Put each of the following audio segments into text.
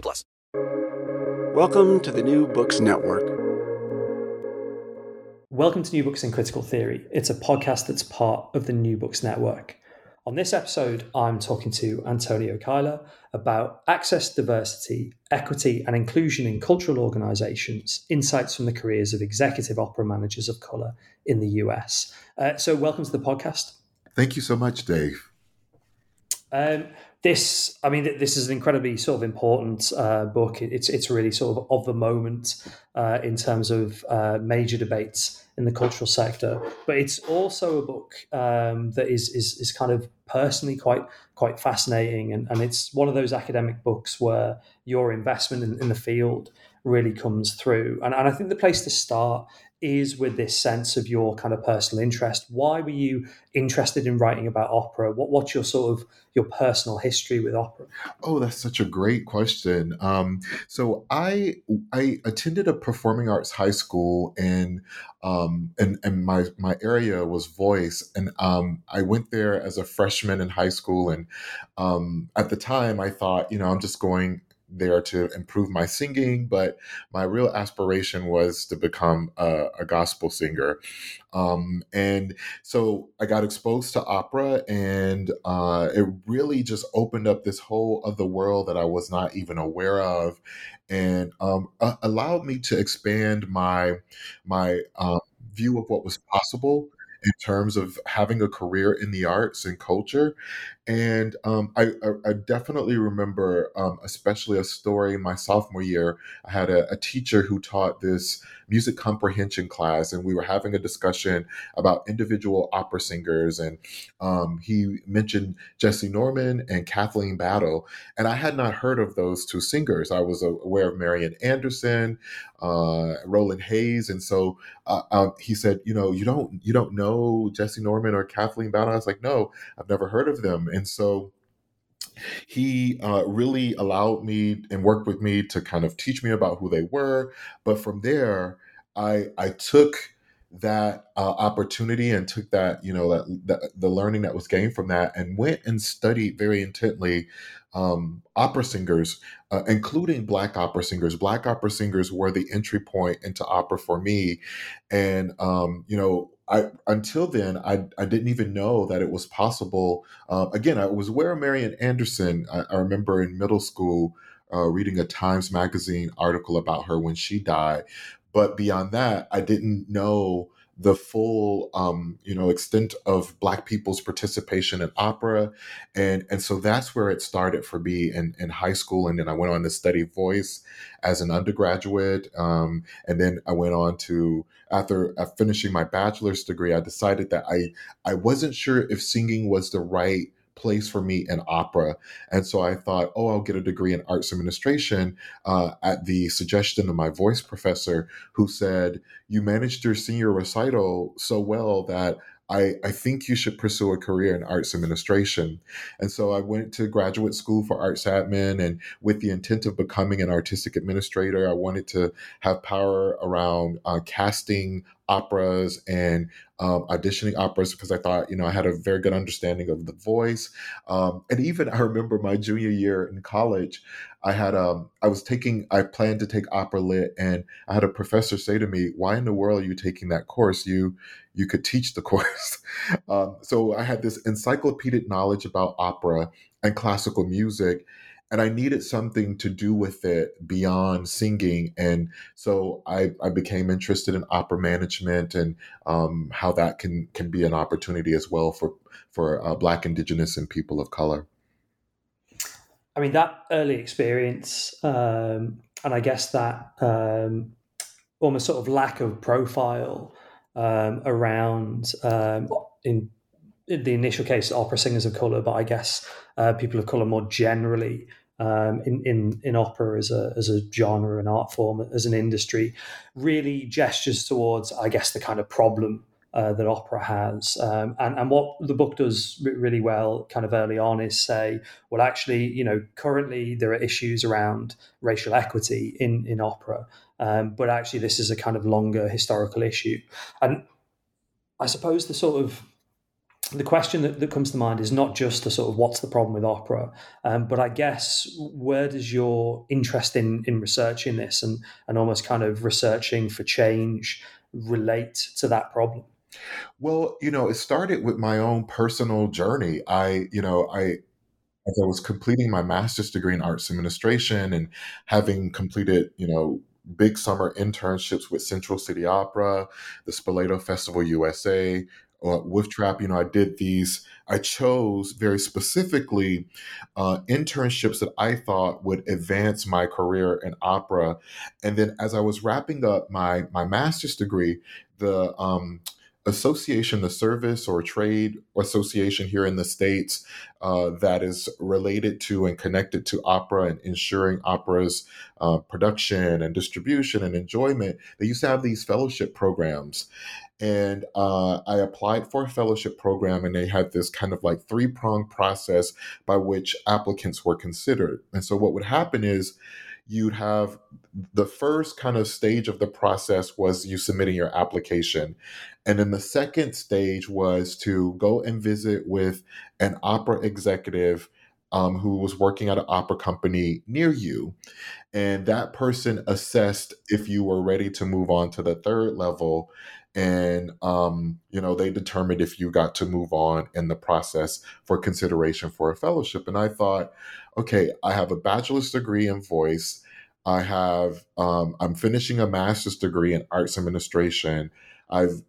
plus. Welcome to the New Books Network. Welcome to New Books in Critical Theory. It's a podcast that's part of the New Books Network. On this episode, I'm talking to Antonio Cuyler about access, diversity, equity, and inclusion in cultural organizations, insights from the careers of executive opera managers of color in the US. Uh, so, welcome to the podcast. Thank you so much, Dave. Um, this, I mean, this is an incredibly sort of important uh, book. It's it's really sort of of the moment uh, in terms of uh, major debates in the cultural sector. But it's also a book um, that is, is is kind of personally quite quite fascinating, and, and it's one of those academic books where your investment in, in the field really comes through. And, and I think the place to start is with this sense of your kind of personal interest. Why were you interested in writing about opera? What, what's your sort of your personal history with opera? Oh, that's such a great question. Um, so I I attended a performing arts high school, and um, and and my my area was voice, and um, I went there as a freshman in high school, and um, at the time I thought, you know, I'm just going there to improve my singing, but my real aspiration was to become a, a gospel singer. Um, and so I got exposed to opera, and uh, it really just opened up this whole other world that I was not even aware of, and um, uh, allowed me to expand my my um, view of what was possible in terms of having a career in the arts and culture. And um, I, I, I, definitely remember, um, especially a story my sophomore year. I had a, a, teacher who taught this music comprehension class, and we were having a discussion about individual opera singers. And um, he mentioned Jessye Norman and Kathleen Battle. And I had not heard of those two singers. I was aware of Marian Anderson, uh, Roland Hayes. And so uh, um, he said, you know, you don't, you don't know Jessye Norman or Kathleen Battle. I was like, no, I've never heard of them and so he uh, really allowed me and worked with me to kind of teach me about who they were. But from there, I I took that uh, opportunity and took that you know that, that, the learning that was gained from that and went and studied very intently um, opera singers uh, including black opera singers black opera singers were the entry point into opera for me and um, you know I until then I I didn't even know that it was possible. Uh, again, I was aware of Marian Anderson. I, I remember in middle school uh, reading a Times Magazine article about her when she died, but beyond that, I didn't know the full um, you know extent of black people's participation in opera. And and so that's where it started for me in, in high school. And then i went on to study voice as an undergraduate um, and then i went on to after uh, finishing my bachelor's degree i decided that i i wasn't sure if singing was the right place for me in opera. And so I thought, oh, I'll get a degree in arts administration uh, at the suggestion of my voice professor, who said, You managed your senior recital so well that I, I think you should pursue a career in arts administration. And so I went to graduate school for arts admin and with the intent of becoming an artistic administrator, I wanted to have power around uh, casting operas and um, auditioning operas because I thought, you know, I had a very good understanding of the voice. Um, and even I remember my junior year in college, I had um I was taking I planned to take opera lit and I had a professor say to me, "Why in the world are you taking that course? You you could teach the course." um, so I had this encyclopedic knowledge about opera and classical music, and I needed something to do with it beyond singing. And so I, I became interested in opera management and um, how that can can be an opportunity as well for for uh, Black, Indigenous, and people of color. I mean that early experience, um, and I guess that um, almost sort of lack of profile um, around um, in the initial case, opera singers of color, but I guess uh, people of color more generally um, in, in in opera as a as a genre and art form as an industry really gestures towards, I guess, the kind of problem uh, that opera has. Um, and, and what the book does really well, kind of early on, is say, well, actually, you know, currently there are issues around racial equity in in opera, um, but actually, this is a kind of longer historical issue. And I suppose the sort of the question that, that comes to mind is not just the sort of what's the problem with opera, um, but I guess where does your interest in in researching this and and almost kind of researching for change relate to that problem? Well, you know, it started with my own personal journey. I, you know, I as I was completing my master's degree in arts administration and having completed, you know, big summer internships with Central City Opera, the Spoleto Festival USA, uh, Wolf Trap, you know, I did these, I chose very specifically uh, internships that I thought would advance my career in opera. And then as I was wrapping up my, my master's degree, the um, association, the service or trade association here in the States uh, that is related to and connected to opera and ensuring opera's uh, production and distribution and enjoyment, they used to have these fellowship programs and uh, I applied for a fellowship program, and they had this kind of like three prong process by which applicants were considered. And so, what would happen is you'd have the first kind of stage of the process was you submitting your application. And then the second stage was to go and visit with an opera executive um, who was working at an opera company near you. And that person assessed if you were ready to move on to the third level and um, you know they determined if you got to move on in the process for consideration for a fellowship. And i thought okay i have a bachelor's degree in voice. I have um, i'm finishing a master's degree in arts administration I've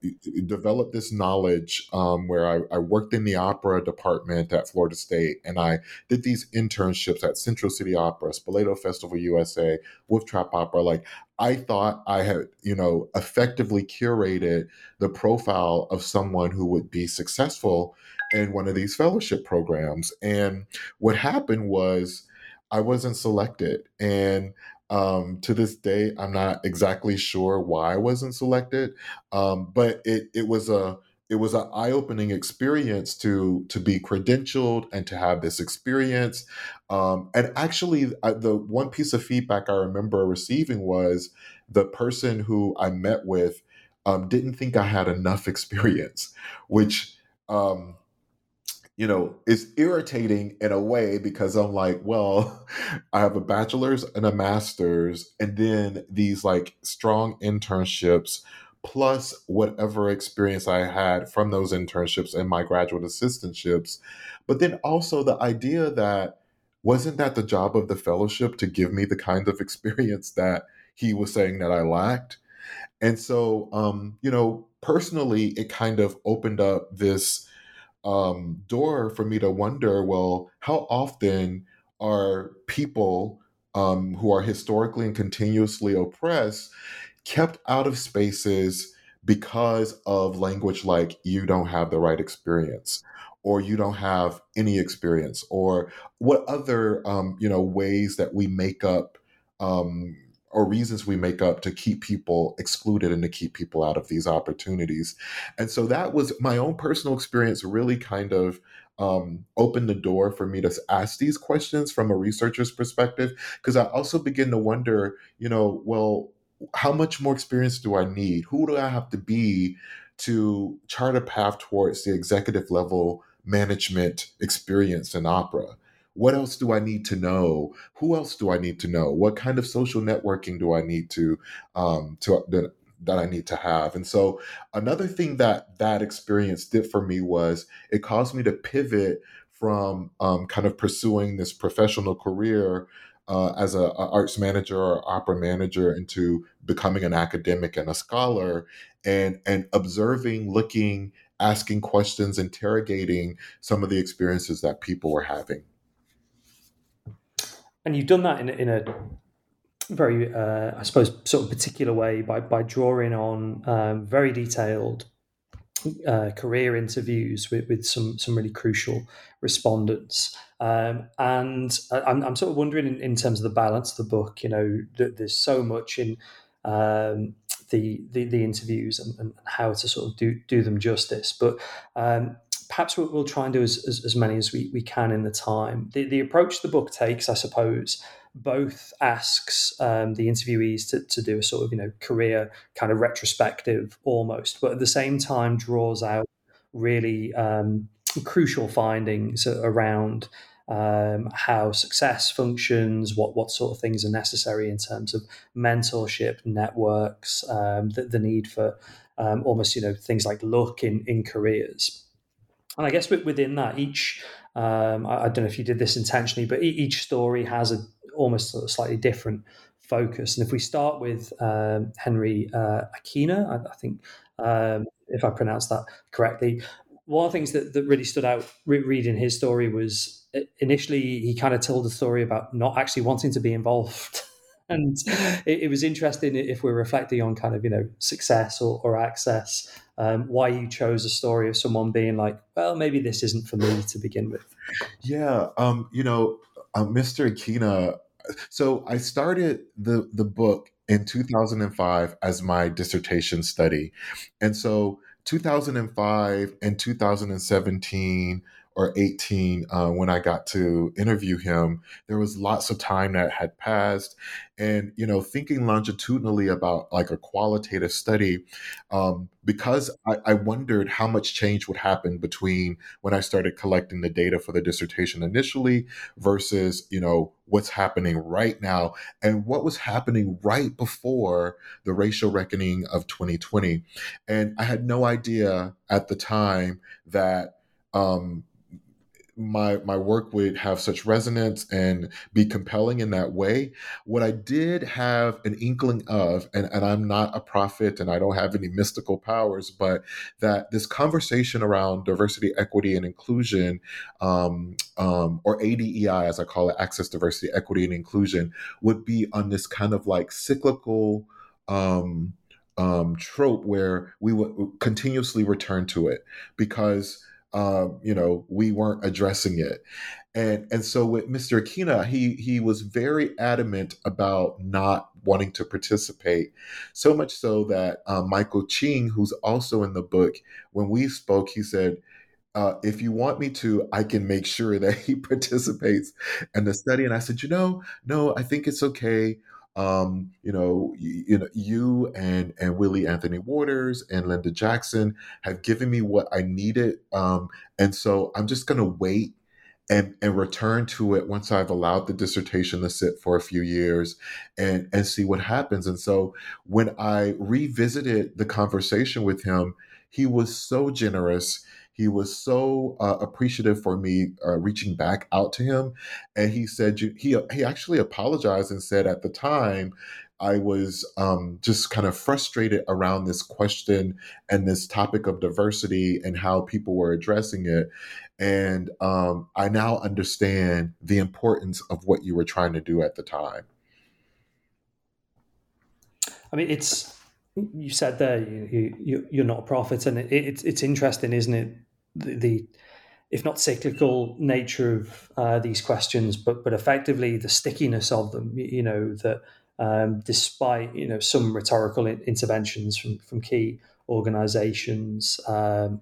developed this knowledge um, where I, I, worked in the opera department at Florida State, and I did these internships at Central City Opera, Spoleto Festival USA, Wolf Trap Opera. Like I thought I had, you know, effectively curated the profile of someone who would be successful in one of these fellowship programs. And what happened was I wasn't selected, and um, to this day, I'm not exactly sure why I wasn't selected, um, but it it was a it was an eye-opening experience to to be credentialed and to have this experience. Um, and actually, I, the one piece of feedback I remember receiving was the person who I met with um, didn't think I had enough experience, which um, you know, it's irritating in a way because I'm like, well, I have a bachelor's and a master's, and then these like strong internships, plus whatever experience I had from those internships and my graduate assistantships. But then also the idea that wasn't that the job of the fellowship to give me the kind of experience that he was saying that I lacked? And so, um, you know, personally, it kind of opened up this um, door for me to wonder well, how often are people um, who are historically and continuously oppressed kept out of spaces because of language like you don't have the right experience or you don't have any experience or what other um, you know ways that we make up um, or reasons we make up to keep people excluded and to keep people out of these opportunities. And so that was my own personal experience, really kind of um, opened the door for me to ask these questions from a researcher's perspective. Because I also begin to wonder, you know, well, how much more experience do I need? Who do I have to be to chart a path towards the executive level management experience in opera? What else do I need to know? Who else do I need to know? What kind of social networking do I need to um, to that, that I need to have? And so another thing that that experience did for me was it caused me to pivot from um, kind of pursuing this professional career uh, as a, a, arts manager or opera manager into becoming an academic and a scholar and and observing looking asking questions interrogating some of the experiences that people were having and you've done that in, in a very, uh, I suppose, sort of particular way by by drawing on um, very detailed uh, career interviews with, with some some really crucial respondents. Um, and I'm, I'm sort of wondering in, in, terms of the balance of the book, you know, that there's so much in um, the, the, the interviews and, and, how to sort of do do them justice. But um, perhaps we'll, we'll, try and do as, as, as, many as we, we can in the time. The, the approach the book takes, I suppose, both asks um, the interviewees to, to do a sort of you know career kind of retrospective almost, but at the same time draws out really um, crucial findings around um, how success functions, what what sort of things are necessary in terms of mentorship, networks, um, the, the, need for um, almost you know things like luck in in careers. And I guess within that, each um, I, I, don't know if you did this intentionally, but each story has a almost slightly different focus. And if we start with um, Henry uh, Akina, I, I think um, if I pronounced that correctly, one of the things that, that really stood out re- reading his story was initially he kind of told a story about not actually wanting to be involved. and it, it, was interesting if we're reflecting on kind of, you know, success or, or access um, why you chose a story of someone being like, well, maybe this isn't for me to begin with. Yeah, um, you know, uh, Mr. Akina. So I started the the book in 2005 as my dissertation study, and so 2005 and 2017 or 18 uh, when I got to interview him. There was lots of time that had passed. And, you know, thinking longitudinally about like a qualitative study, um, because I, I wondered how much change would happen between when I started collecting the data for the dissertation initially versus, you know, what's happening right now and what was happening right before the racial reckoning of 2020. And I had no idea at the time that um, my my work would have such resonance and be compelling in that way. What I did have an inkling of, and, and I'm not a prophet and I don't have any mystical powers, but that this conversation around diversity, equity, and inclusion, um, um, or ADEI as I call it, access, diversity, equity, and inclusion, would be on this kind of like cyclical um, um, trope where we would continuously return to it because um, you know, we weren't addressing it. And and so with Mr. Akina, he he was very adamant about not wanting to participate. So much so that um, Michael Ching, who's also in the book, when we spoke, he said, uh, if you want me to, I can make sure that he participates in the study. And I said, you know, no, I think it's okay um, you know, you, you, know, you and and Willie Anthony Waters and Linda Jackson have given me what I needed, um, and so I'm just going to wait and and return to it once I've allowed the dissertation to sit for a few years and and see what happens. And so when I revisited the conversation with him, he was so generous he was so uh, appreciative for me uh, reaching back out to him, and he said he he actually apologized and said at the time I was um, just kind of frustrated around this question and this topic of diversity and how people were addressing it. And um, I now understand the importance of what you were trying to do at the time. I mean, it's you said there you, you you're not a prophet, and it, it's it's interesting, isn't it? The, the if not cyclical nature of uh, these questions, but but effectively the stickiness of them. You know that um, despite you know some rhetorical interventions from from key organisations. Um,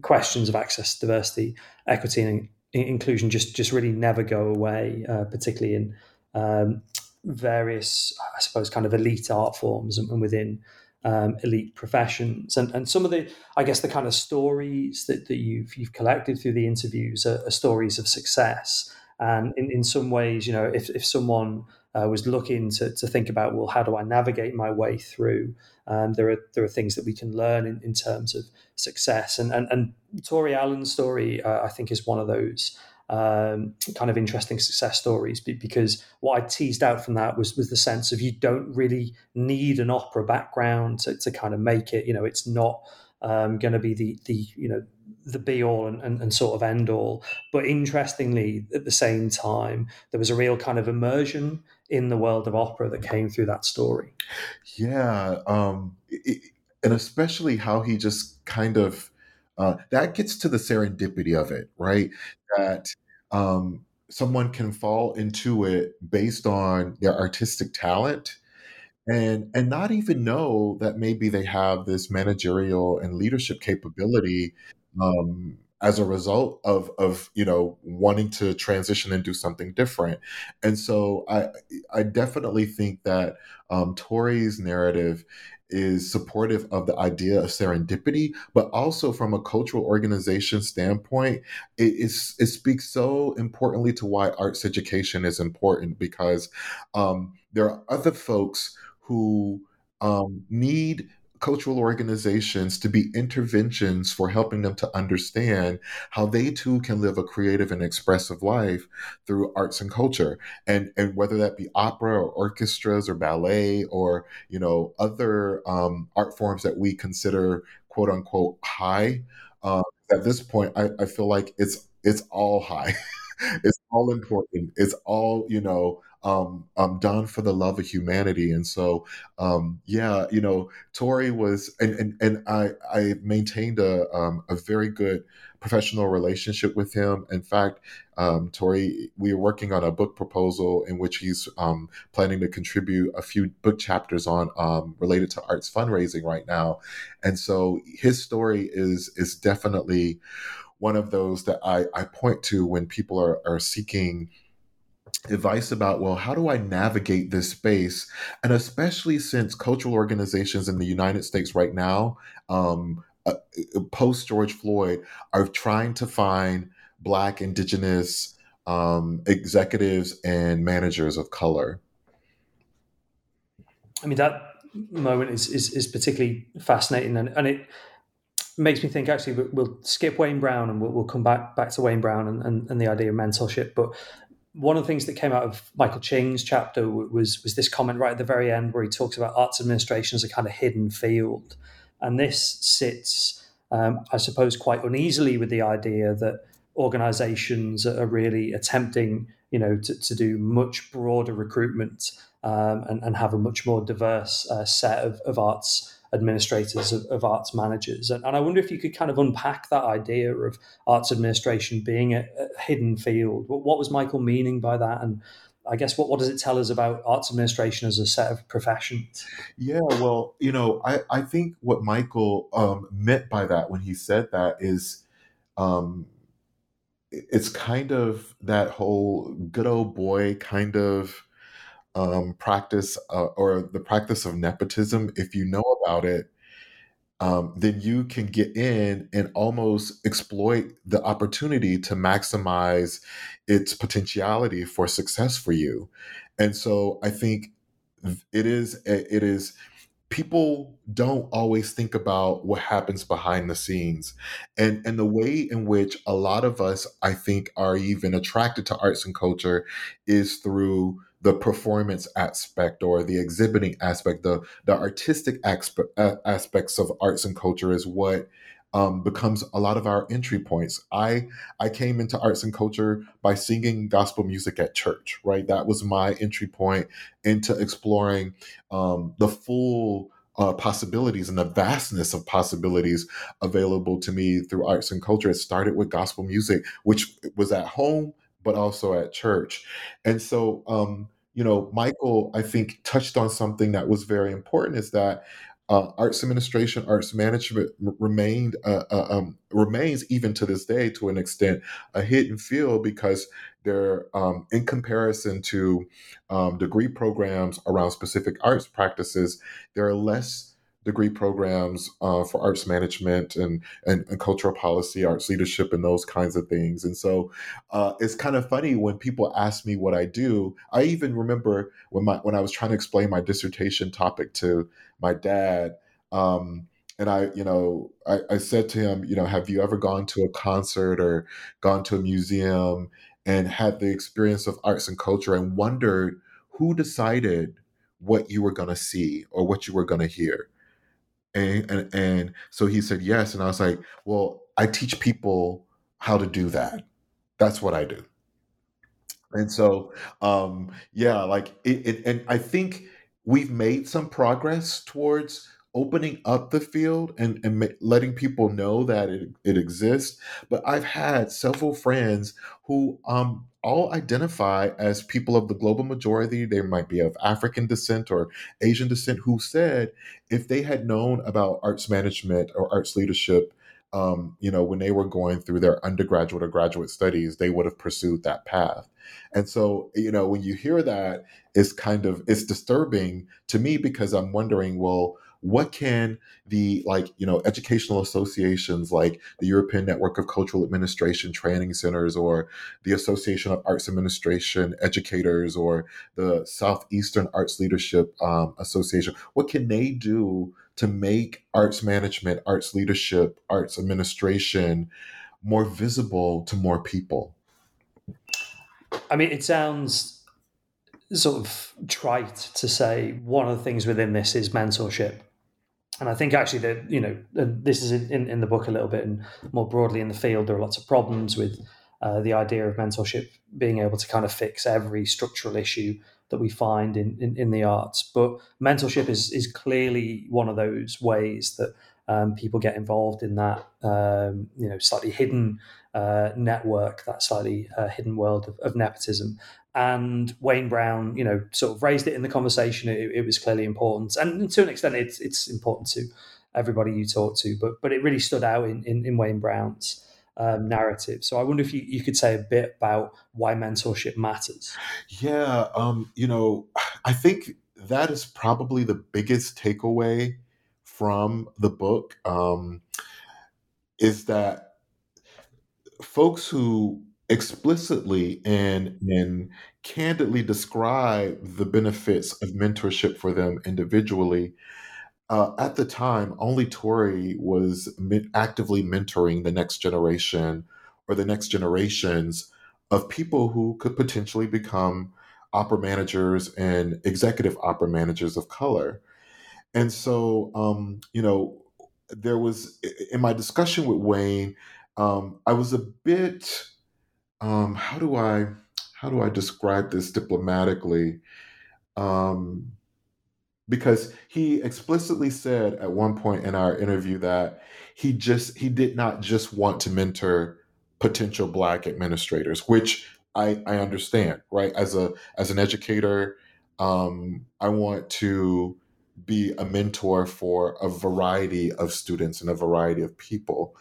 questions of access, diversity, equity, and inclusion just just really never go away, uh, particularly in um, various, I suppose, kind of elite art forms and, and within um, elite professions. And and some of the, I guess, the kind of stories that, that you've you've collected through the interviews are, are stories of success. And in, in some ways, you know, if, if someone uh, was looking to, to think about, well, how do I navigate my way through? Um, there are there are things that we can learn in, in terms of success. And and, and Torrie Allen's story, uh, I think, is one of those um, kind of interesting success stories because what I teased out from that was was the sense of you don't really need an opera background to, to kind of make it. You know, it's not um, going to be the the you know the be all and, and, and, sort of end all. But interestingly, at the same time, there was a real kind of immersion in the world of opera that came through that story. Yeah, um, it, and especially how he just kind of uh, that gets to the serendipity of it, right? That um, someone can fall into it based on their artistic talent and and not even know that maybe they have this managerial and leadership capability um, as a result of of you know wanting to transition and do something different. And so i i definitely think that um, Torrie's narrative is supportive of the idea of serendipity, but also from a cultural organization standpoint, it is it speaks so importantly to why arts education is important because um, there are other folks who um, need cultural organizations to be interventions for helping them to understand how they too can live a creative and expressive life through arts and culture. And and whether that be opera or orchestras or ballet or you know other um, art forms that we consider quote unquote high uh, at this point I, I feel like it's it's all high. It's all important. It's all you know um, um, done for the love of humanity. And so, um, yeah, you know, Torrie was, and and, and I I maintained a um, a very good professional relationship with him. In fact, um, Torrie, we are working on a book proposal in which he's um, planning to contribute a few book chapters on um, related to arts fundraising right now, and so his story is is definitely one of those that I, I point to when people are, are seeking advice about well how do i navigate this space and especially since cultural organizations in the united states right now um, uh, uh post george floyd are trying to find black indigenous um, executives and managers of color i mean that moment is, is, is particularly fascinating and, and it makes me think actually we'll skip Wayne Brown and we'll, we'll come back back to Wayne Brown and, and, and, the idea of mentorship. But one of the things that came out of Michael Ching's chapter was was this comment right at the very end where he talks about arts administration as a kind of hidden field, and this sits, um, I suppose, quite uneasily with the idea that organisations are really attempting, you know, to, to do much broader recruitment um, and, and, have a much more diverse uh, set of, of arts administrators of, of arts managers. And, and, I wonder if you could kind of unpack that idea of arts administration being a, a hidden field. What, what, was Michael meaning by that? And I guess what, what does it tell us about arts administration as a set of professions? Yeah, well, you know, I, I think what Michael um, meant by that when he said that is um, it's kind of that whole good old boy kind of um, practice uh, or the practice of nepotism, if you know about it, um, then you can get in and almost exploit the opportunity to maximize its potentiality for success for you. And so I think it is it is people don't always think about what happens behind the scenes and and the way in which a lot of us i think are even attracted to arts and culture is through the performance aspect or the exhibiting aspect, the the artistic aspects of arts and culture is what um, becomes a lot of our entry points. I I came into arts and culture by singing gospel music at church. Right, that was my entry point into exploring um, the full uh, possibilities and the vastness of possibilities available to me through arts and culture. It started with gospel music, which was at home but also at church. And so um, you know, Michael, I think, touched on something that was very important is that uh, arts administration, arts management remained uh, uh, um, remains even to this day, to an extent, a hidden field because they're um, in comparison to um, degree programs around specific arts practices, there are less degree programs uh, for arts management and, and, and cultural policy, arts leadership, and those kinds of things. And so uh, it's kind of funny when people ask me what I do. I even remember when my when I was trying to explain my dissertation topic to my dad. Um, and I, you know, I, I said to him, you know, have you ever gone to a concert or gone to a museum and had the experience of arts and culture and wondered who decided what you were going to see or what you were going to hear? And, and and so he said yes, and I was like, well, I teach people how to do that. That's what I do. And so, um, yeah, like it, it, and I think we've made some progress towards opening up the field and, and letting people know that it, it exists. But I've had several friends who um, all identify as people of the global majority. They might be of African descent or Asian descent who said if they had known about arts management or arts leadership, um, you know, when they were going through their undergraduate or graduate studies, they would have pursued that path. And so, you know, when you hear that, it's kind of it's disturbing to me because I'm wondering, well, what can the like you know educational associations like the european network of cultural administration training centers or the association of arts administration educators or the southeastern arts leadership um, association what can they do to make arts management arts leadership arts administration more visible to more people? I mean it sounds sort of trite to say one of the things within this is mentorship and I think actually that you know this is in, in the book a little bit and more broadly in the field there are lots of problems with uh, the idea of mentorship being able to kind of fix every structural issue that we find in, in, in the arts. But mentorship is is clearly one of those ways that um, people get involved in that um, you know slightly hidden uh, network, that slightly uh, hidden world of, of, nepotism. And Wayne Brown, you know, sort of raised it in the conversation. It, it, was clearly important, and to an extent, it's it's important to everybody you talk to. But but it really stood out in in, in Wayne Brown's um, narrative. So I wonder if you, you could say a bit about why mentorship matters. Yeah, um, you know, I think that is probably the biggest takeaway from the book um, is that folks who explicitly and and candidly describe the benefits of mentorship for them individually. Uh, at the time, only Torrie was actively mentoring the next generation or the next generations of people who could potentially become opera managers and executive opera managers of color. And so, um, you know, there was in my discussion with Wayne, um, I was a bit, um, how do I, how do I describe this diplomatically? Um, because he explicitly said at one point in our interview that he just he did not just want to mentor potential black administrators, which I, I understand, right? As a as an educator, um, I want to be a mentor for a variety of students and a variety of people.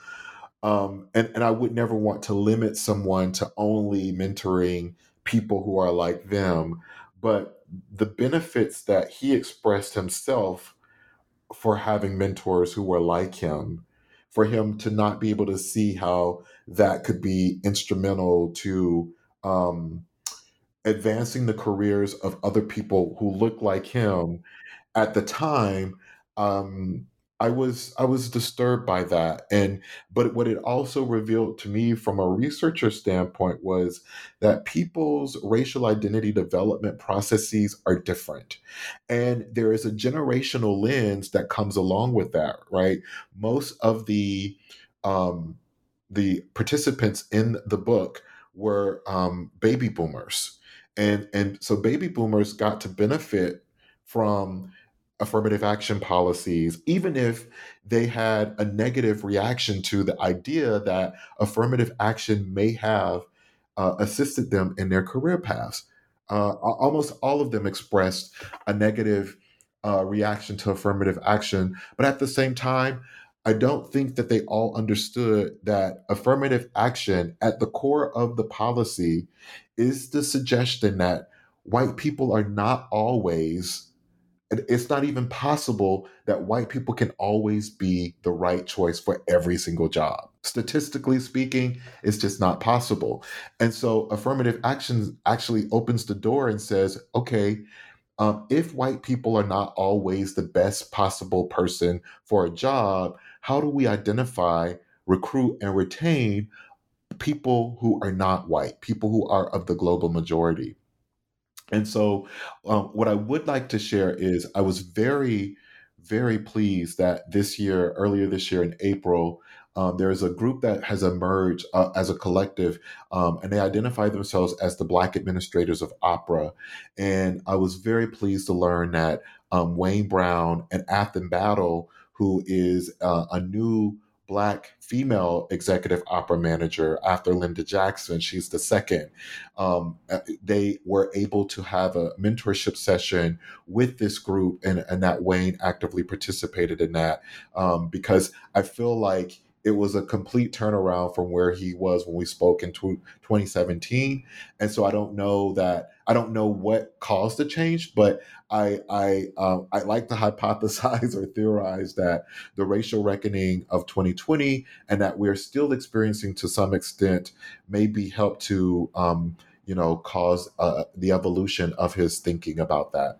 Um, and, and I would never want to limit someone to only mentoring people who are like them. But the benefits that he expressed himself for having mentors who were like him, for him to not be able to see how that could be instrumental to um, advancing the careers of other people who look like him at the time, um, I was I was disturbed by that, and but what it also revealed to me from a researcher standpoint was that people's racial identity development processes are different, and there is a generational lens that comes along with that. Right, most of the um, the participants in the book were um, baby boomers, and and so baby boomers got to benefit from affirmative action policies, even if they had a negative reaction to the idea that affirmative action may have uh, assisted them in their career paths. uh, almost all of them expressed a negative uh, reaction to affirmative action. But at the same time, I don't think that they all understood that affirmative action at the core of the policy is the suggestion that white people are not always it's not even possible that white people can always be the right choice for every single job. Statistically speaking, it's just not possible. And so affirmative action actually opens the door and says, okay, um, if white people are not always the best possible person for a job, how do we identify, recruit, and retain people who are not white, people who are of the global majority? And so, um, what I would like to share is I was very, very pleased that this year, earlier this year in April, um, there is a group that has emerged uh, as a collective, um, and they identify themselves as the Black Administrators of Opera. And I was very pleased to learn that um, Wayne Brown and Afton Battle, who is uh, a new black female executive opera manager after Linda Jackson. She's the second. Um, uh, they were able to have a mentorship session with this group, and, and that Wayne actively participated in that um, because I feel like it was a complete turnaround from where he was when we spoke in 2017 and so i don't know that i don't know what caused the change but i i um, i like to hypothesize or theorize that the racial reckoning of 2020 and that we're still experiencing to some extent maybe helped to um, you know cause uh, the evolution of his thinking about that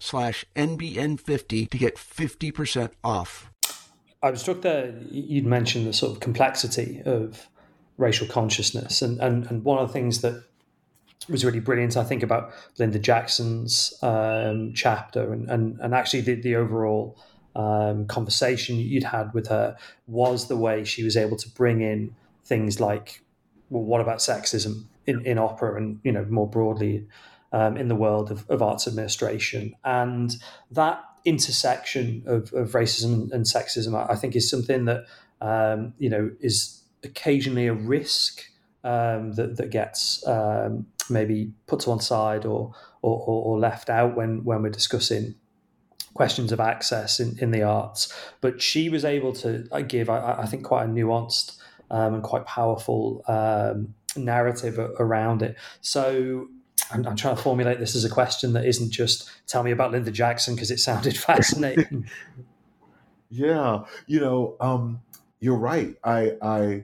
slash NBN50 to get 50% off. I was struck there, you'd mentioned the sort of complexity of racial consciousness. And, and, and one of the things that was really brilliant, I think, about Linda Jackson's um, chapter and, and, and actually the, the overall um, conversation you'd had with her was the way she was able to bring in things like, well, what about sexism in, in opera and, you know, more broadly um, in the world of, of, arts administration. And that intersection of, of racism and sexism, I think, is something that um, you know is occasionally a risk um, that that gets um, maybe put to one side or, or, or left out when when we're discussing questions of access in, in the arts. But she was able to uh, give, I, I think, quite a nuanced um, and quite powerful um, narrative around it. So I'm, I'm, trying to formulate this as a question that isn't just tell me about Linda Jackson because it sounded fascinating. yeah, you know, um, you're right. I I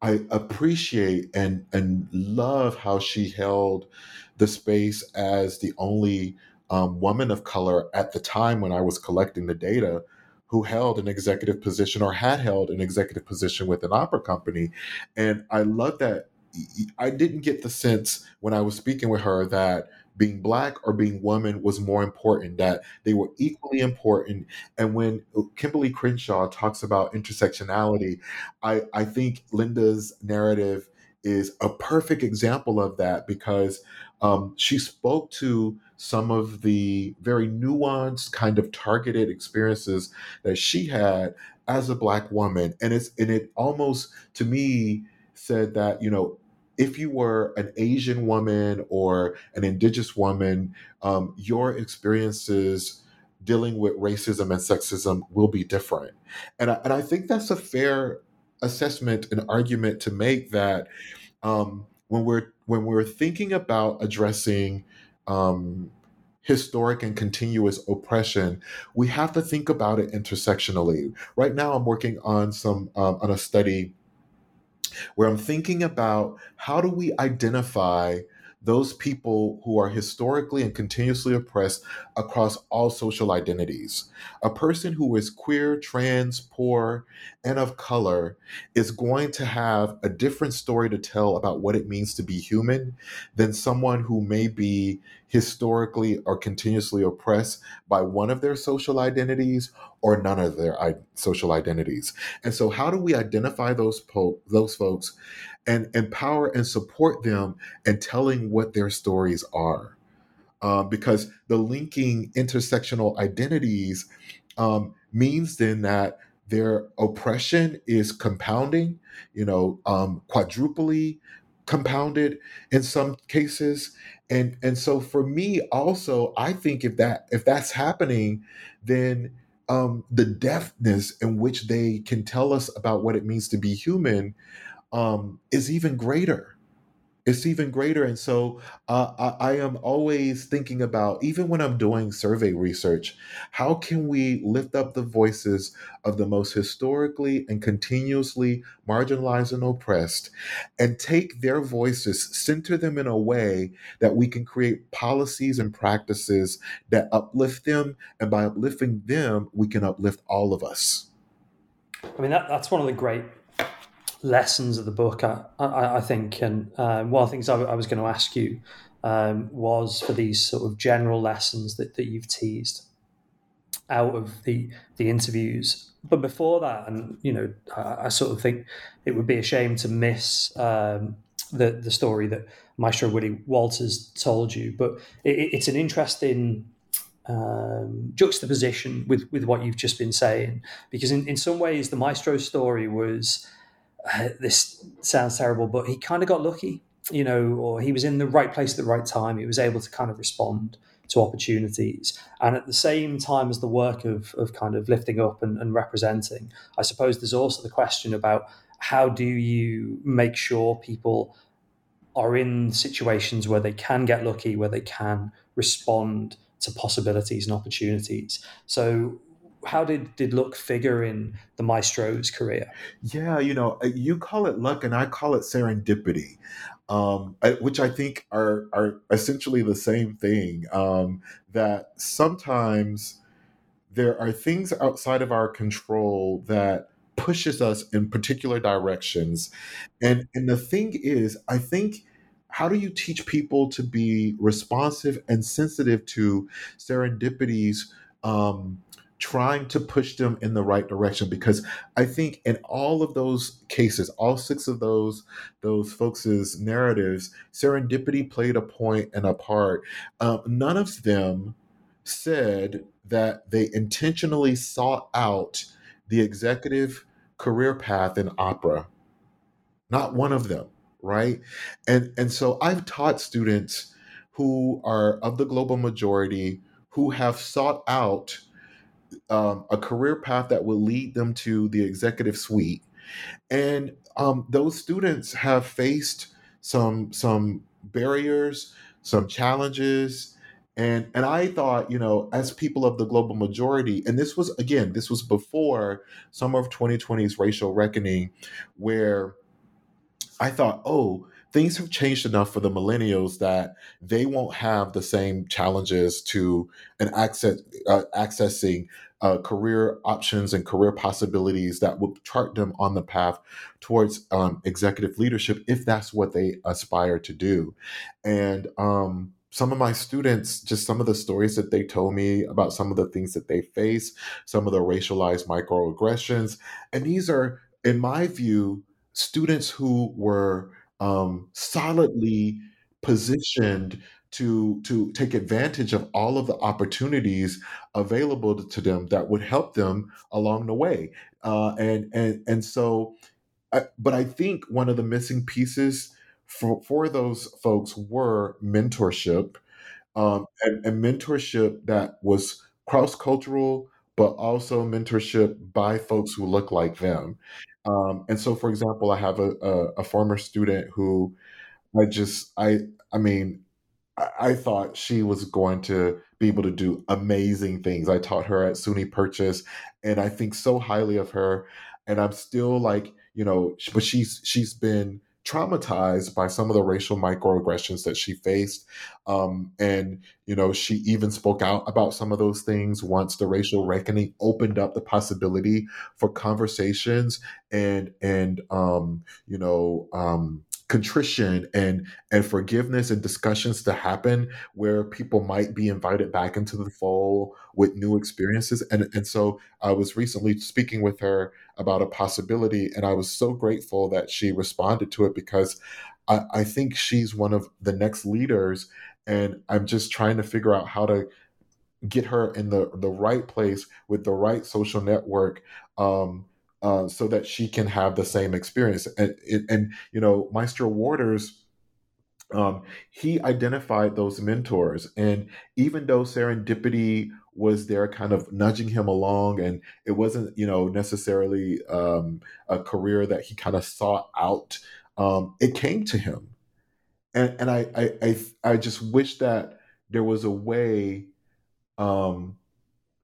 I appreciate and and love how she held the space as the only um, woman of color at the time when I was collecting the data who held an executive position or had held an executive position with an opera company. And I love that I didn't get the sense when I was speaking with her that being black or being woman was more important, that they were equally important. And when Kimberlé Crenshaw talks about intersectionality, I, I think Linda's narrative is a perfect example of that because um, she spoke to some of the very nuanced, kind of targeted experiences that she had as a black woman. And it's and it almost to me said that, you know, if you were an Asian woman or an indigenous woman, um, your experiences dealing with racism and sexism will be different. And I, and I think that's a fair assessment and argument to make that um, when we're when we're thinking about addressing um, historic and continuous oppression, we have to think about it intersectionally. Right now, I'm working on some um, on a study where I'm thinking about how do we identify those people who are historically and continuously oppressed across all social identities. A person who is queer, trans, poor, and of color is going to have a different story to tell about what it means to be human than someone who may be historically or continuously oppressed by one of their social identities or none of their social identities. And so how do we identify those po- those folks and empower and support them and telling what their stories are. Um, because the linking intersectional identities um, means then that their oppression is compounding, you know, um, quadruply compounded in some cases. And and so for me also, I think if that if that's happening, then um, the deftness in which they can tell us about what it means to be human um, is even greater. It's even greater. And so uh, I, I am always thinking about, even when I'm doing survey research, how can we lift up the voices of the most historically and continuously marginalized and oppressed and take their voices, center them in a way that we can create policies and practices that uplift them. And by uplifting them, we can uplift all of us. I mean, that, that's one of the great lessons of the book, I, I, I think. And um, one of the things I, I was going to ask you um, was for these sort of general lessons that, that you've teased out of the the interviews. But before that, and you know, I, I sort of think it would be a shame to miss um, the the story that Maestro Woody Waters told you. But it, it's an interesting um, juxtaposition with with what you've just been saying, because in, in some ways the Maestro story was uh, Uh, this sounds terrible, but he kind of got lucky, you know, or he was in the right place at the right time. He was able to kind of respond to opportunities. And at the same time as the work of, of kind of lifting up and, and representing, I suppose there's also the question about how do you make sure people are in situations where they can get lucky, where they can respond to possibilities and opportunities. So how did did luck figure in the maestro's career? Yeah, you know, uh, you call it luck, and I call it serendipity, um, which I think are are essentially the same thing. Um, that sometimes there are things outside of our control that pushes us in particular directions, and and the thing is, I think how do you teach people to be responsive and sensitive to serendipities um, trying to push them in the right direction because i think in all of those cases all six of those those folks' narratives serendipity played a point and a part. Um, none of them said that they intentionally sought out the executive career path in opera. Not one of them right? And and so i've taught students who are of the global majority who have sought out um, a career path that will lead them to the executive suite. And um, those students have faced some some barriers, some challenges, and and I thought, you know, as people of the global majority, and this was again, this was before summer of 2020's racial reckoning, where I thought, oh, things have changed enough for the millennials that they won't have the same challenges to an access uh, accessing uh, career options and career possibilities that will chart them on the path towards um, executive leadership if that's what they aspire to do. And um, some of my students, just some of the stories that they told me about some of the things that they face, some of the racialized microaggressions. And these are, in my view, students who were um, solidly positioned to to take advantage of all of the opportunities available to them that would help them along the way. Uh, and and and so I, but i think one of the missing pieces for, for those folks were mentorship um, and, and mentorship that was cross-cultural but also mentorship by folks who look like them um, and so for example i have a, a, a former student who i just i i mean I, I thought she was going to be able to do amazing things. I taught her at SUNY Purchase, and I think so highly of her. And I'm still like, you know, but she's she's been traumatized by some of the racial microaggressions that she faced. Um, and, you know, she even spoke out about some of those things once the racial reckoning opened up the possibility for conversations and, and, um, you know, um, contrition and and forgiveness and discussions to happen where people might be invited back into the fold with new experiences. And and so I was recently speaking with her about a possibility and I was so grateful that she responded to it because I, I think she's one of the next leaders and I'm just trying to figure out how to get her in the the right place with the right social network um, uh, so that she can have the same experience. And, and, you know, Maestro Waters, um, he identified those mentors. And even though serendipity was there kind of nudging him along, and it wasn't, you know, necessarily um, a career that he kind of sought out, um, it came to him. And, and I, I, I, I just wish that there was a way um,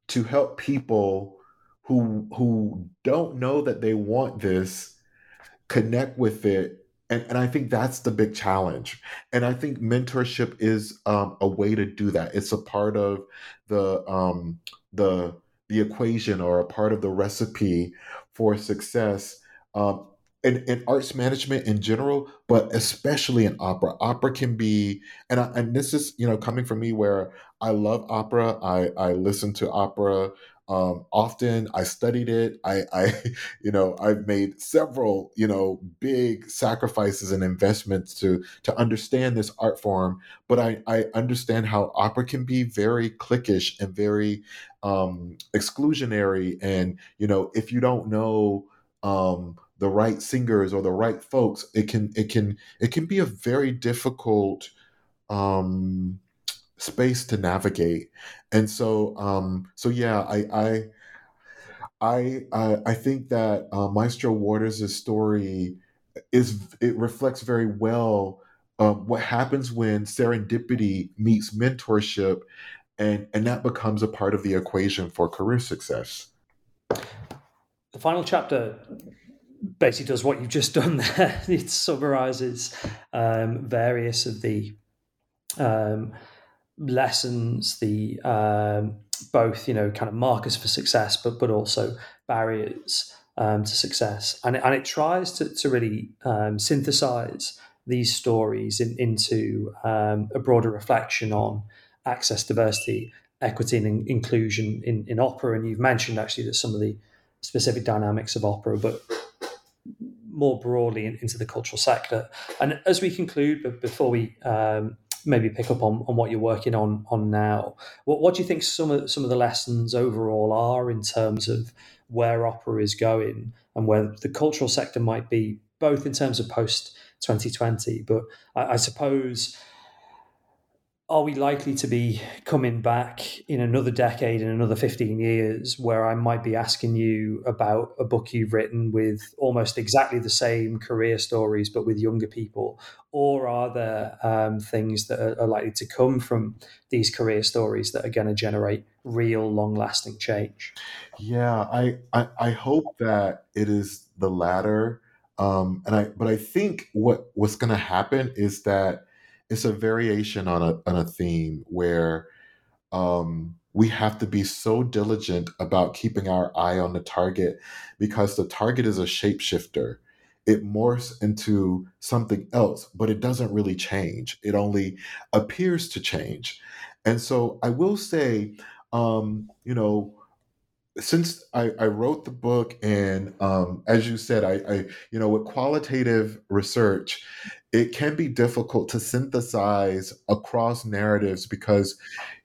to help people who who don't know that they want this connect with it and, and i think that's the big challenge and i think mentorship is um, a way to do that it's a part of the um, the the equation or a part of the recipe for success um, in, in arts management in general, but especially in opera. Opera can be, and I, and this is you know coming from me where I love opera. I I listen to opera um, often I studied it. I, I, you know, I've made several, you know, big sacrifices and investments to to understand this art form. But I, I understand how opera can be very cliquish and very um, exclusionary. And you know, if you don't know um, the right singers or the right folks, it can it can it can be a very difficult um, space to navigate. And so, um, so yeah, I, I, I, I think that uh, Maestro Waters' story is it reflects very well um, what happens when serendipity meets mentorship, and and that becomes a part of the equation for career success. The final chapter basically does what you've just done there. it summarizes um, various of the um, lessons, the um, both you know kind of markers for success, but but also barriers um, to success, and it, and it tries to to really um, synthesize these stories in, into um, a broader reflection on access, diversity, equity, and inclusion in in opera. And you've mentioned actually that some of the specific dynamics of opera, but more broadly in, into the cultural sector. And as we conclude, but before we um, maybe pick up on, on what you're working on on now. What what do you think some of some of the lessons overall are in terms of where opera is going and where the cultural sector might be, both in terms of post 2020, but I, I suppose are we likely to be coming back in another decade, in another 15 years, where I might be asking you about a book you've written with almost exactly the same career stories, but with younger people? Or are there um, things that are, are likely to come from these career stories that are going to generate real, long lasting change? Yeah, I, I, I hope that it is the latter. Um, and I, but I think what what's going to happen is that it's a variation on a on a theme where um, we have to be so diligent about keeping our eye on the target because the target is a shapeshifter. It morphs into something else, but it doesn't really change. It only appears to change. And so I will say, um, you know, since I, I, wrote the book and um, as you said I, I, you know with qualitative research it can be difficult to synthesize across narratives because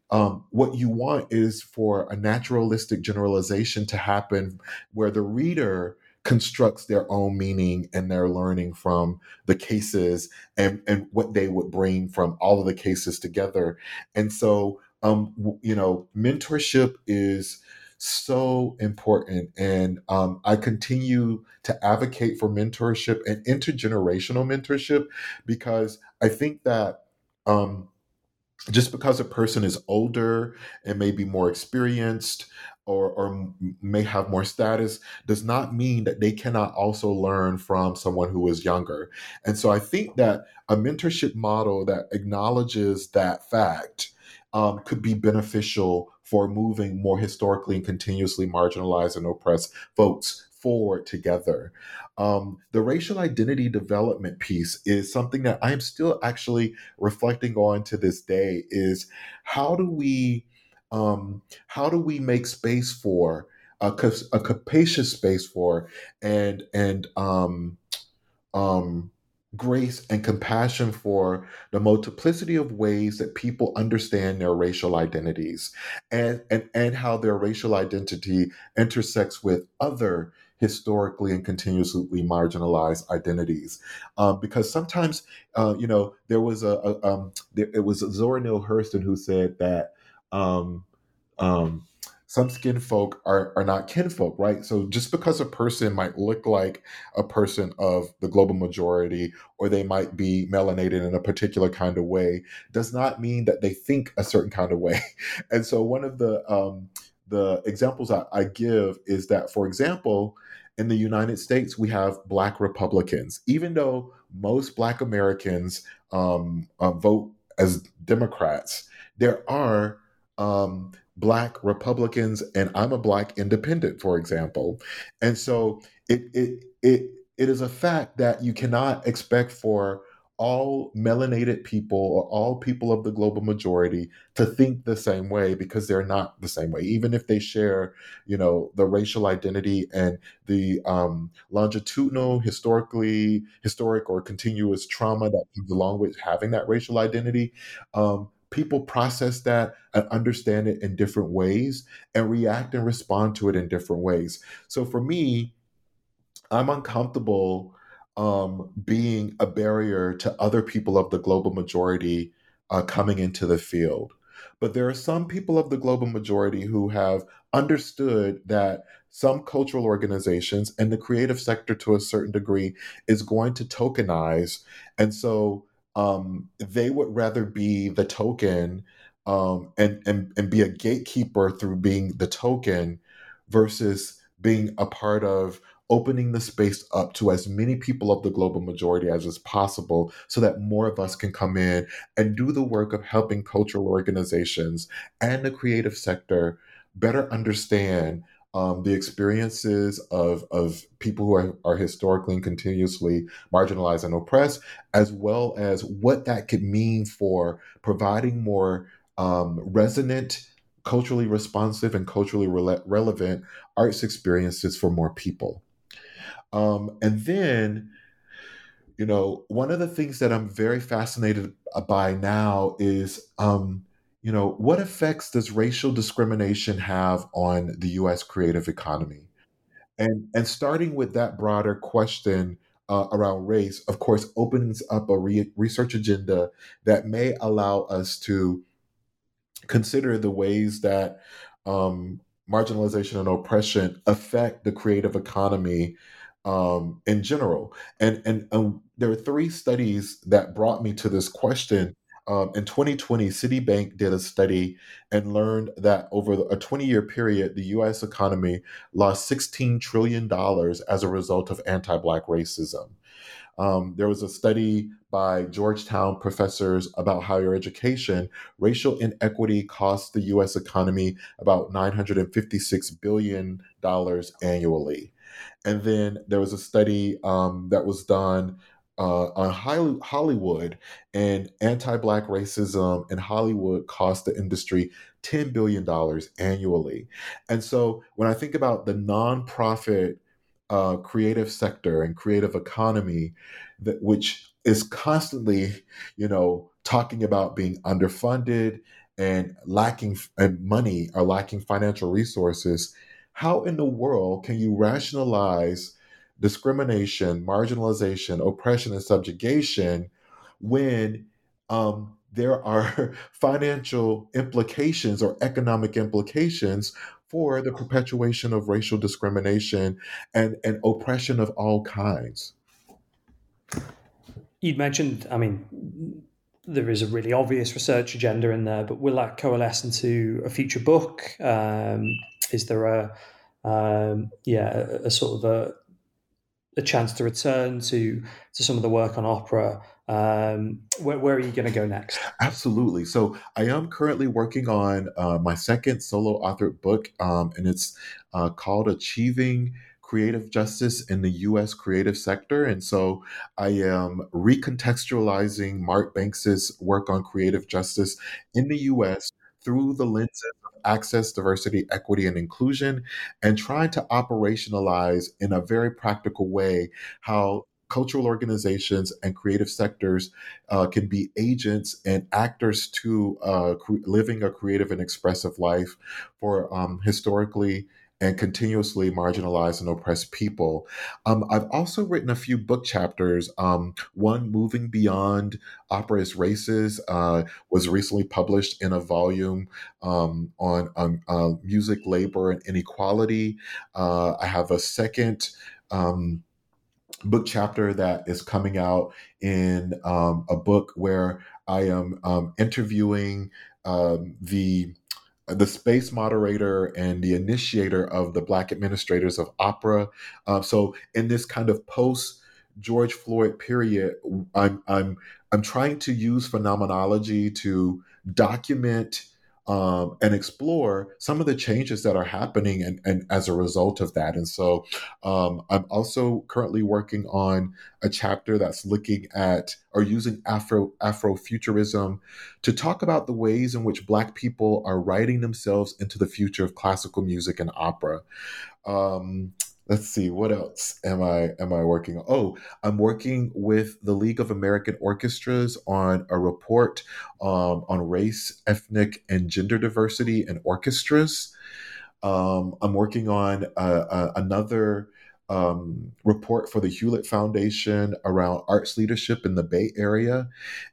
um, what you want is for a naturalistic generalization to happen where the reader constructs their own meaning and their learning from the cases and, and what they would bring from all of the cases together. And so um, you know mentorship is so important. And um, I continue to advocate for mentorship and intergenerational mentorship because I think that um, just because a person is older and maybe more experienced or, or may have more status does not mean that they cannot also learn from someone who is younger. And so I think that a mentorship model that acknowledges that fact um, could be beneficial for moving more historically and continuously marginalized and oppressed folks forward together. Um, the racial identity development piece is something that I'm still actually reflecting on to this day. Is how do we um, how do we make space for a, a capacious space for and and um, um, grace and compassion for the multiplicity of ways that people understand their racial identities and, and, and how their racial identity intersects with other historically and continuously marginalized identities. Um, because sometimes, uh, you know, there was a, a um, there, it was Zora Neale Hurston who said that um, um, some skin folk are, are not kinfolk, right? So just because a person might look like a person of the global majority or they might be melanated in a particular kind of way does not mean that they think a certain kind of way. And so one of the um, the examples I, I give is that, for example, in the United States, we have Black Republicans. Even though most Black Americans um, uh, vote as Democrats, there are um, black Republicans and I'm a black independent, for example. And so it it it it is a fact that you cannot expect for all melanated people or all people of the global majority to think the same way because they're not the same way even if they share you know the racial identity and the um, longitudinal historically historic or continuous trauma that comes along with having that racial identity um, people process that and understand it in different ways and react and respond to it in different ways. So for me, I'm uncomfortable um, being a barrier to other people of the global majority uh, coming into the field. But there are some people of the global majority who have understood that some cultural organizations and the creative sector to a certain degree is going to tokenize. And so um, they would rather be the token um, and, and and be a gatekeeper through being the token versus being a part of opening the space up to as many people of the global majority as is possible so that more of us can come in and do the work of helping cultural organizations and the creative sector better understand um, the experiences of, of people who are, are historically and continuously marginalized and oppressed, as well as what that could mean for providing more um, resonant, culturally responsive, and culturally re- relevant arts experiences for more people. Um, and then, you know, one of the things that I'm very fascinated by now is um, you know, what effects does racial discrimination have on the US creative economy? And and starting with that broader question uh, around race, of course, opens up a re- research agenda that may allow us to consider the ways that um, marginalization and oppression affect the creative economy um, in general. And, and um, there are three studies that brought me to this question um, in 2020, Citibank did a study and learned that over a 20 year period, the US economy lost $16 trillion as a result of anti Black racism. Um, there was a study by Georgetown professors about higher education. Racial inequity costs the US economy about $956 billion annually. And then there was a study um, that was done uh, on Hollywood and anti-black racism in Hollywood cost the industry ten billion dollars annually. And so when I think about the nonprofit uh, creative sector and creative economy, that which is constantly, you know, talking about being underfunded and lacking and money or lacking financial resources, how in the world can you rationalize? Discrimination, marginalization, oppression, and subjugation when um, there are financial implications or economic implications for the perpetuation of racial discrimination and, and oppression of all kinds. You'd mentioned, I mean, there is a really obvious research agenda in there, but will that coalesce into a future book? Um, is there a um, yeah a, a, sort of a a chance to return to to some of the work on opera? Um, where, where, are you going to go next? Absolutely. So I am currently working on uh, my second solo authored book, um, and it's uh, called Achieving creative justice in the US creative sector. And so I am recontextualizing Mark Banks's work on creative justice in the US through the lenses of access, diversity, equity, and inclusion, and trying to operationalize in a very practical way how cultural organizations and creative sectors uh, can be agents and actors to uh, cre- living a creative and expressive life for um, historically and continuously marginalized and oppressed people. Um, I've also written a few book chapters. Um, one, Moving Beyond Opera Races, uh, was recently published in a volume um, on um, uh, music, labor, and inequality. Uh, I have a second um, book chapter that is coming out in um, a book where I am interviewing the the space moderator and the initiator of the Black Administrators of Opera. Uh, so in this kind of post George Floyd period, I'm I'm I'm trying to use phenomenology to document um, and explore some of the changes that are happening and, and as a result of that. And so um, I'm also currently working on a chapter that's looking at or using Afro Afrofuturism to talk about the ways in which Black people are writing themselves into the future of classical music and opera. Um, let's see what else am i am i working on oh i'm working with the league of american orchestras on a report um, on race ethnic and gender diversity in orchestras um, i'm working on uh, uh, another um, report for the Hewlett Foundation around arts leadership in the Bay Area.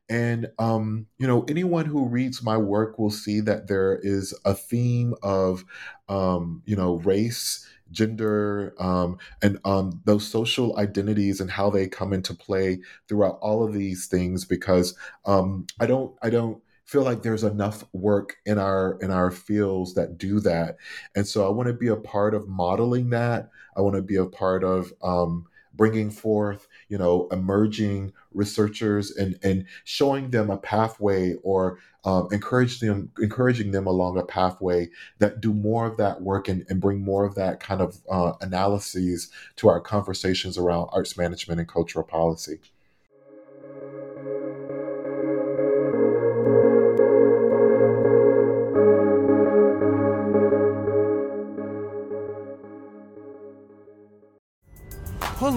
And, um, you know, anyone who reads my work will see that there is a theme of, um, you know, race gender, um, and um, those social identities and how they come into play throughout all of these things. Because um, I don't, I don't feel like there's enough work in our in our fields that do that, and so I want to be a part of modeling that. I want to be a part of um, bringing forth you know emerging researchers and and showing them a pathway or um, encourage them encouraging them along a pathway that do more of that work and, and bring more of that kind of uh, analyses to our conversations around arts management and cultural policy